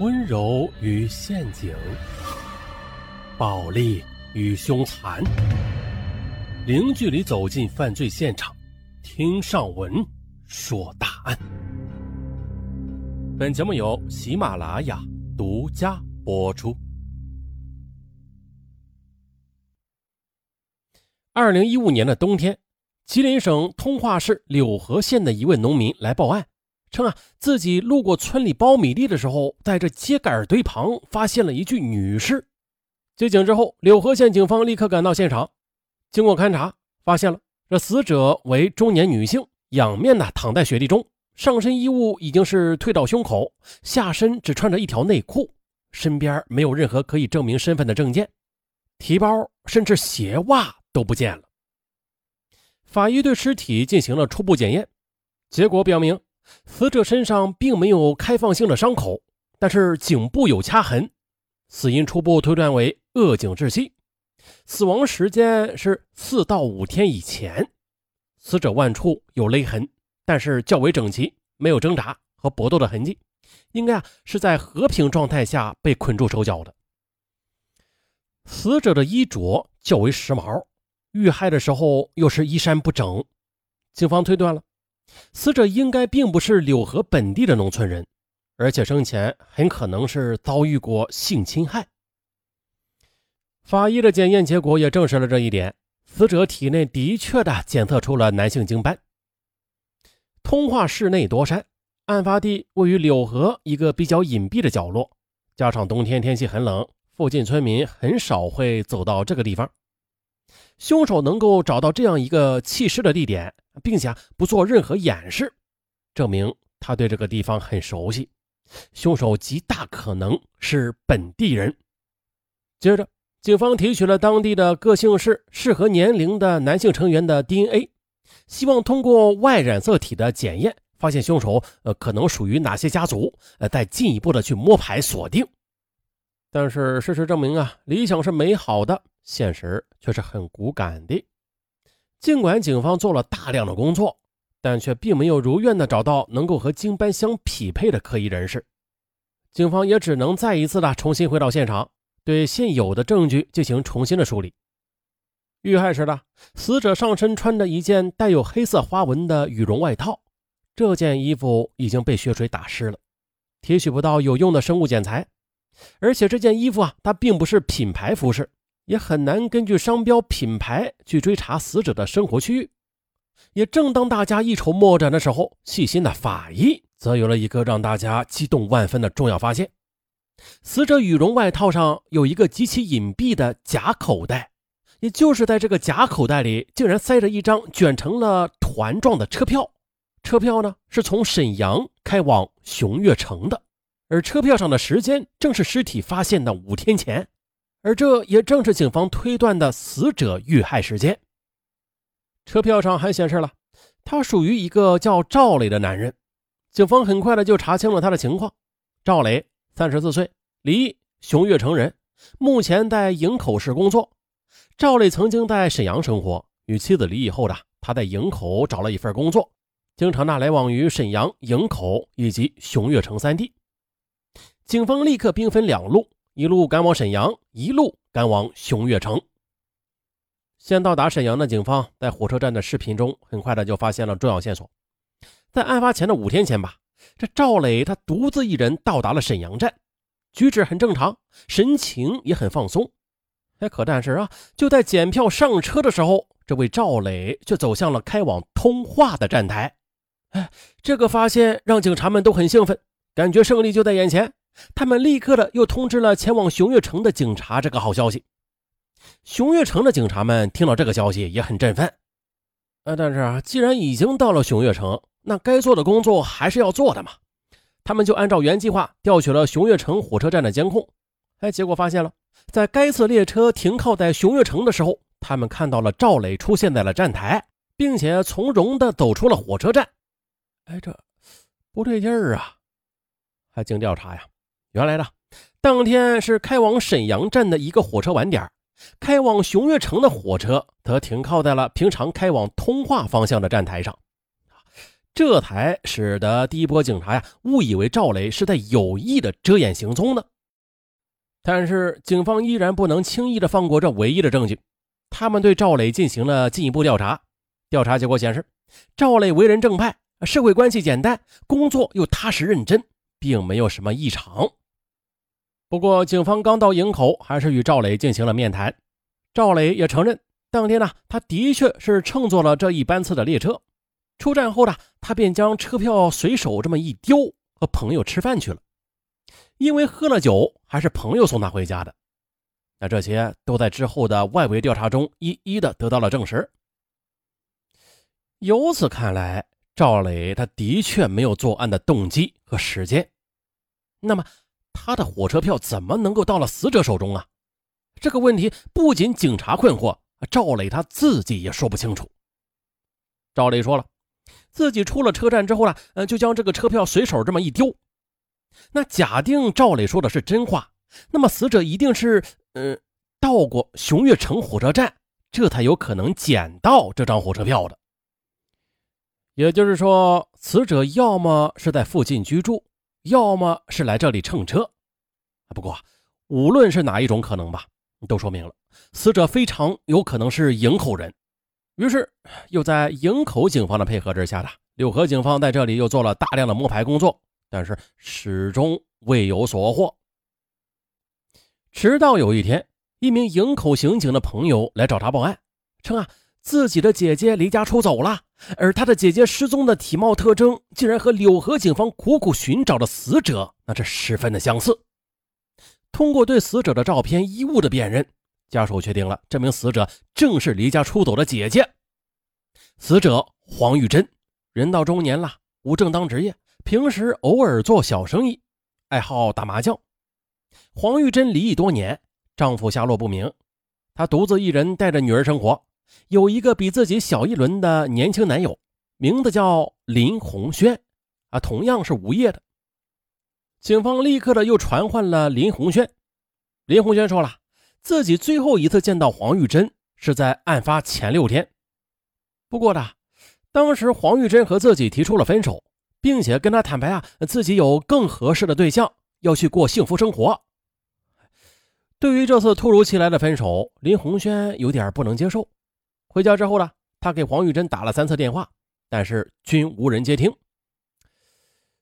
温柔与陷阱，暴力与凶残，零距离走进犯罪现场，听上文说大案。本节目由喜马拉雅独家播出。二零一五年的冬天，吉林省通化市柳河县的一位农民来报案。称啊，自己路过村里苞米地的时候，在这秸秆堆旁发现了一具女尸。接警之后，柳河县警方立刻赶到现场。经过勘查，发现了这死者为中年女性，仰面呢躺在雪地中，上身衣物已经是退到胸口，下身只穿着一条内裤，身边没有任何可以证明身份的证件，提包甚至鞋袜都不见了。法医对尸体进行了初步检验，结果表明。死者身上并没有开放性的伤口，但是颈部有掐痕，死因初步推断为扼颈窒息，死亡时间是四到五天以前。死者腕处有勒痕，但是较为整齐，没有挣扎和搏斗的痕迹，应该啊是在和平状态下被捆住手脚的。死者的衣着较为时髦，遇害的时候又是衣衫不整，警方推断了。死者应该并不是柳河本地的农村人，而且生前很可能是遭遇过性侵害。法医的检验结果也证实了这一点，死者体内的确的检测出了男性精斑。通化市内多山，案发地位于柳河一个比较隐蔽的角落，加上冬天天气很冷，附近村民很少会走到这个地方。凶手能够找到这样一个弃尸的地点，并且不做任何掩饰，证明他对这个地方很熟悉。凶手极大可能是本地人。接着，警方提取了当地的各姓氏、适合年龄的男性成员的 DNA，希望通过 Y 染色体的检验，发现凶手呃可能属于哪些家族，呃再进一步的去摸排锁定。但是事实证明啊，理想是美好的。现实却是很骨感的。尽管警方做了大量的工作，但却并没有如愿的找到能够和金斑相匹配的可疑人士。警方也只能再一次的重新回到现场，对现有的证据进行重新的梳理。遇害时的死者上身穿着一件带有黑色花纹的羽绒外套，这件衣服已经被血水打湿了，提取不到有用的生物检材，而且这件衣服啊，它并不是品牌服饰。也很难根据商标品牌去追查死者的生活区域。也正当大家一筹莫展的时候，细心的法医则有了一个让大家激动万分的重要发现：死者羽绒外套上有一个极其隐蔽的假口袋，也就是在这个假口袋里，竟然塞着一张卷成了团状的车票。车票呢，是从沈阳开往熊岳城的，而车票上的时间正是尸体发现的五天前。而这也正是警方推断的死者遇害时间。车票上还显示了，他属于一个叫赵磊的男人。警方很快的就查清了他的情况。赵磊，三十四岁，离异，熊岳城人，目前在营口市工作。赵磊曾经在沈阳生活，与妻子离异后的他在营口找了一份工作，经常的来往于沈阳、营口以及熊岳城三地。警方立刻兵分两路。一路赶往沈阳，一路赶往熊岳城。先到达沈阳的警方，在火车站的视频中，很快的就发现了重要线索。在案发前的五天前吧，这赵磊他独自一人到达了沈阳站，举止很正常，神情也很放松。哎，可但是啊，就在检票上车的时候，这位赵磊却走向了开往通化的站台。哎，这个发现让警察们都很兴奋，感觉胜利就在眼前。他们立刻的又通知了前往熊岳城的警察这个好消息。熊岳城的警察们听到这个消息也很振奋。呃，但是啊，既然已经到了熊岳城，那该做的工作还是要做的嘛。他们就按照原计划调取了熊岳城火车站的监控。哎，结果发现了，在该次列车停靠在熊岳城的时候，他们看到了赵磊出现在了站台，并且从容的走出了火车站。哎，这不对劲儿啊！还经调查呀。原来呢当天是开往沈阳站的一个火车晚点，开往熊岳城的火车则停靠在了平常开往通化方向的站台上。这才使得第一波警察呀误以为赵磊是在有意的遮掩行踪呢。但是警方依然不能轻易的放过这唯一的证据，他们对赵磊进行了进一步调查。调查结果显示，赵磊为人正派，社会关系简单，工作又踏实认真，并没有什么异常。不过，警方刚到营口，还是与赵磊进行了面谈。赵磊也承认，当天呢，他的确是乘坐了这一班次的列车。出站后呢，他便将车票随手这么一丢，和朋友吃饭去了。因为喝了酒，还是朋友送他回家的。那这些都在之后的外围调查中一一的得到了证实。由此看来，赵磊他的确没有作案的动机和时间。那么。他的火车票怎么能够到了死者手中啊？这个问题不仅警察困惑，赵磊他自己也说不清楚。赵磊说了，自己出了车站之后呢，呃，就将这个车票随手这么一丢。那假定赵磊说的是真话，那么死者一定是，嗯，到过熊岳城火车站，这才有可能捡到这张火车票的。也就是说，死者要么是在附近居住。要么是来这里乘车，不过无论是哪一种可能吧，都说明了死者非常有可能是营口人。于是，又在营口警方的配合之下的柳河警方在这里又做了大量的摸排工作，但是始终未有所获。直到有一天，一名营口刑警的朋友来找他报案，称啊。自己的姐姐离家出走了，而他的姐姐失踪的体貌特征竟然和柳河警方苦苦寻找的死者那是十分的相似。通过对死者的照片、衣物的辨认，家属确定了这名死者正是离家出走的姐姐。死者黄玉珍，人到中年了，无正当职业，平时偶尔做小生意，爱好打麻将。黄玉珍离异多年，丈夫下落不明，她独自一人带着女儿生活。有一个比自己小一轮的年轻男友，名字叫林红轩，啊，同样是无业的。警方立刻的又传唤了林红轩。林红轩说了，自己最后一次见到黄玉珍是在案发前六天。不过呢，当时黄玉珍和自己提出了分手，并且跟他坦白啊，自己有更合适的对象，要去过幸福生活。对于这次突如其来的分手，林红轩有点不能接受。回家之后呢，他给黄玉珍打了三次电话，但是均无人接听。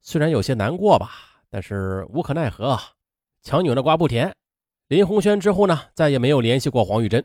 虽然有些难过吧，但是无可奈何。强扭的瓜不甜。林红轩之后呢，再也没有联系过黄玉珍。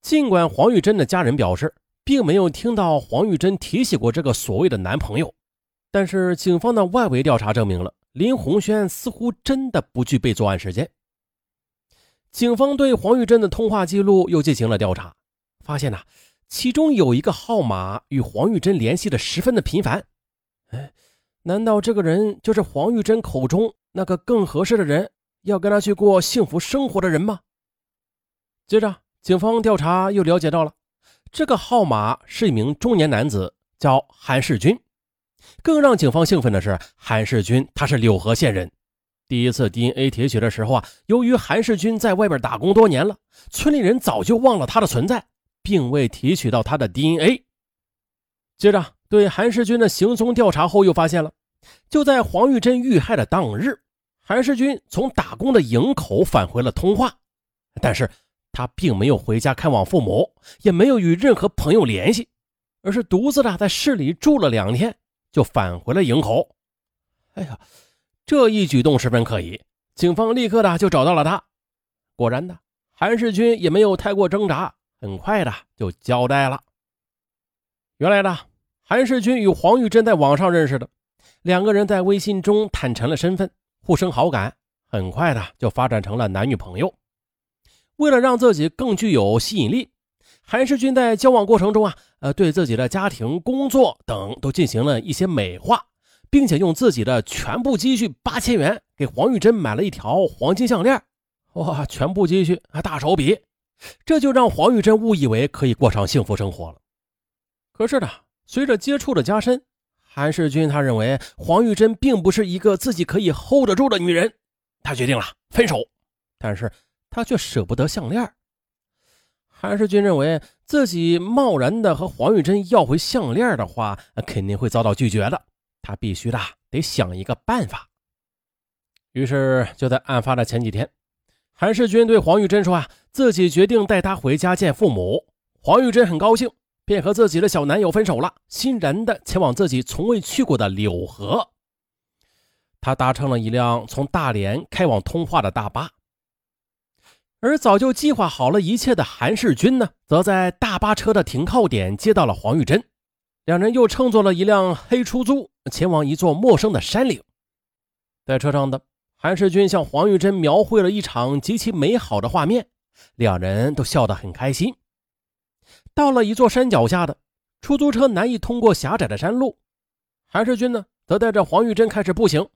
尽管黄玉珍的家人表示，并没有听到黄玉珍提起过这个所谓的男朋友，但是警方的外围调查证明了林红轩似乎真的不具备作案时间。警方对黄玉珍的通话记录又进行了调查，发现呐，其中有一个号码与黄玉珍联系的十分的频繁。哎，难道这个人就是黄玉珍口中那个更合适的人，要跟他去过幸福生活的人吗？接着，警方调查又了解到了，这个号码是一名中年男子，叫韩世军。更让警方兴奋的是，韩世军他是柳河县人。第一次 DNA 提取的时候啊，由于韩世军在外边打工多年了，村里人早就忘了他的存在，并未提取到他的 DNA。接着对韩世军的行踪调查后，又发现了，就在黄玉珍遇害的当日，韩世军从打工的营口返回了通化，但是他并没有回家看望父母，也没有与任何朋友联系，而是独自的在市里住了两天，就返回了营口。哎呀！这一举动十分可疑，警方立刻的就找到了他。果然的，韩世军也没有太过挣扎，很快的就交代了。原来的韩世军与黄玉珍在网上认识的，两个人在微信中坦诚了身份，互生好感，很快的就发展成了男女朋友。为了让自己更具有吸引力，韩世军在交往过程中啊，呃，对自己的家庭、工作等都进行了一些美化。并且用自己的全部积蓄八千元给黄玉珍买了一条黄金项链，哇，全部积蓄还大手笔，这就让黄玉珍误以为可以过上幸福生活了。可是呢，随着接触的加深，韩世军他认为黄玉珍并不是一个自己可以 hold 得住的女人，他决定了分手，但是他却舍不得项链。韩世军认为自己贸然的和黄玉珍要回项链的话，肯定会遭到拒绝的。他必须的得想一个办法。于是就在案发的前几天，韩世军对黄玉珍说：“啊，自己决定带她回家见父母。”黄玉珍很高兴，便和自己的小男友分手了，欣然的前往自己从未去过的柳河。他搭乘了一辆从大连开往通化的大巴。而早就计划好了一切的韩世军呢，则在大巴车的停靠点接到了黄玉珍，两人又乘坐了一辆黑出租，前往一座陌生的山岭。在车上的韩世军向黄玉珍描绘了一场极其美好的画面，两人都笑得很开心。到了一座山脚下的出租车难以通过狭窄的山路，韩世军呢，则带着黄玉珍开始步行。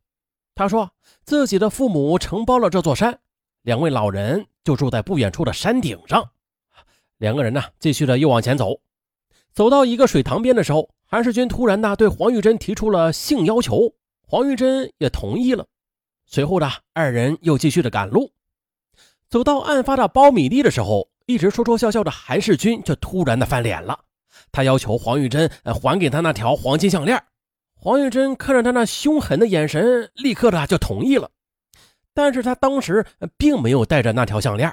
他说自己的父母承包了这座山。两位老人就住在不远处的山顶上。两个人呢，继续的又往前走。走到一个水塘边的时候，韩世军突然呢对黄玉珍提出了性要求，黄玉珍也同意了。随后呢，二人又继续的赶路。走到案发的苞米地的时候，一直说说笑笑的韩世军却突然的翻脸了。他要求黄玉珍还给他那条黄金项链。黄玉珍看着他那凶狠的眼神，立刻的就同意了。但是他当时并没有带着那条项链，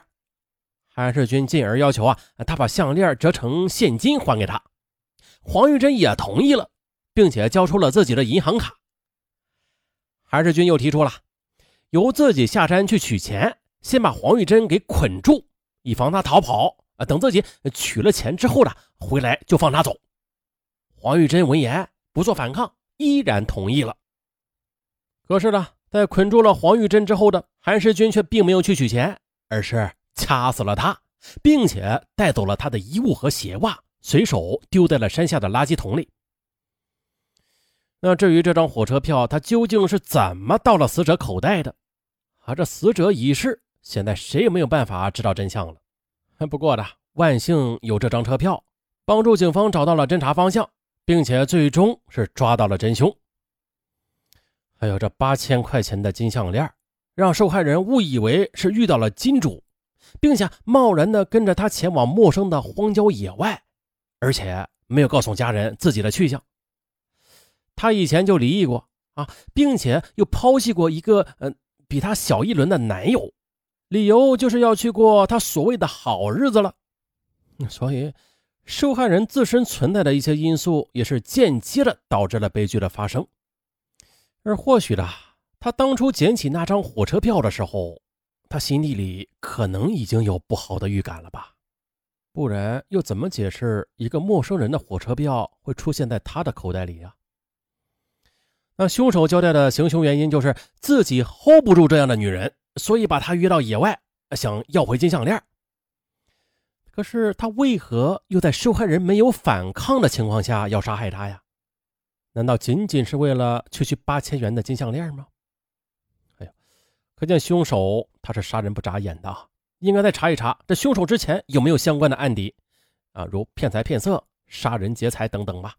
韩世军进而要求啊，他把项链折成现金还给他。黄玉珍也同意了，并且交出了自己的银行卡。韩世军又提出了由自己下山去取钱，先把黄玉珍给捆住，以防他逃跑。等自己取了钱之后呢，回来就放他走。黄玉珍闻言不做反抗，依然同意了。可是呢？在捆住了黄玉珍之后的韩世军却并没有去取钱，而是掐死了他，并且带走了他的衣物和鞋袜，随手丢在了山下的垃圾桶里。那至于这张火车票，他究竟是怎么到了死者口袋的？啊，这死者已逝，现在谁也没有办法知道真相了。不过呢，万幸有这张车票，帮助警方找到了侦查方向，并且最终是抓到了真凶。还有这八千块钱的金项链，让受害人误以为是遇到了金主，并且贸然的跟着他前往陌生的荒郊野外，而且没有告诉家人自己的去向。他以前就离异过啊，并且又抛弃过一个嗯比他小一轮的男友，理由就是要去过他所谓的好日子了。所以，受害人自身存在的一些因素，也是间接的导致了悲剧的发生。而或许的，他当初捡起那张火车票的时候，他心底里可能已经有不好的预感了吧？不然又怎么解释一个陌生人的火车票会出现在他的口袋里呀？那凶手交代的行凶原因就是自己 hold 不住这样的女人，所以把她约到野外，想要回金项链。可是他为何又在受害人没有反抗的情况下要杀害她呀？难道仅仅是为了区区八千元的金项链吗？哎呀，可见凶手他是杀人不眨眼的，应该再查一查这凶手之前有没有相关的案底啊，如骗财骗色、杀人劫财等等吧。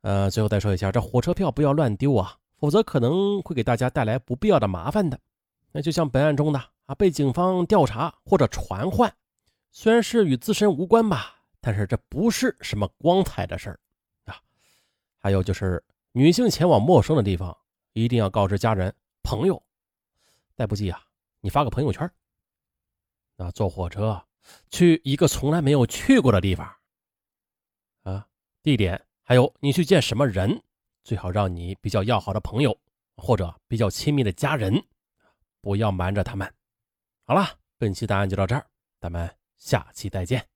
呃，最后再说一下，这火车票不要乱丢啊，否则可能会给大家带来不必要的麻烦的。那就像本案中的啊，被警方调查或者传唤，虽然是与自身无关吧，但是这不是什么光彩的事儿啊。还有就是，女性前往陌生的地方，一定要告知家人、朋友。再不济啊，你发个朋友圈。啊坐火车去一个从来没有去过的地方，啊，地点还有你去见什么人，最好让你比较要好的朋友或者比较亲密的家人，不要瞒着他们。好了，本期答案就到这儿，咱们下期再见。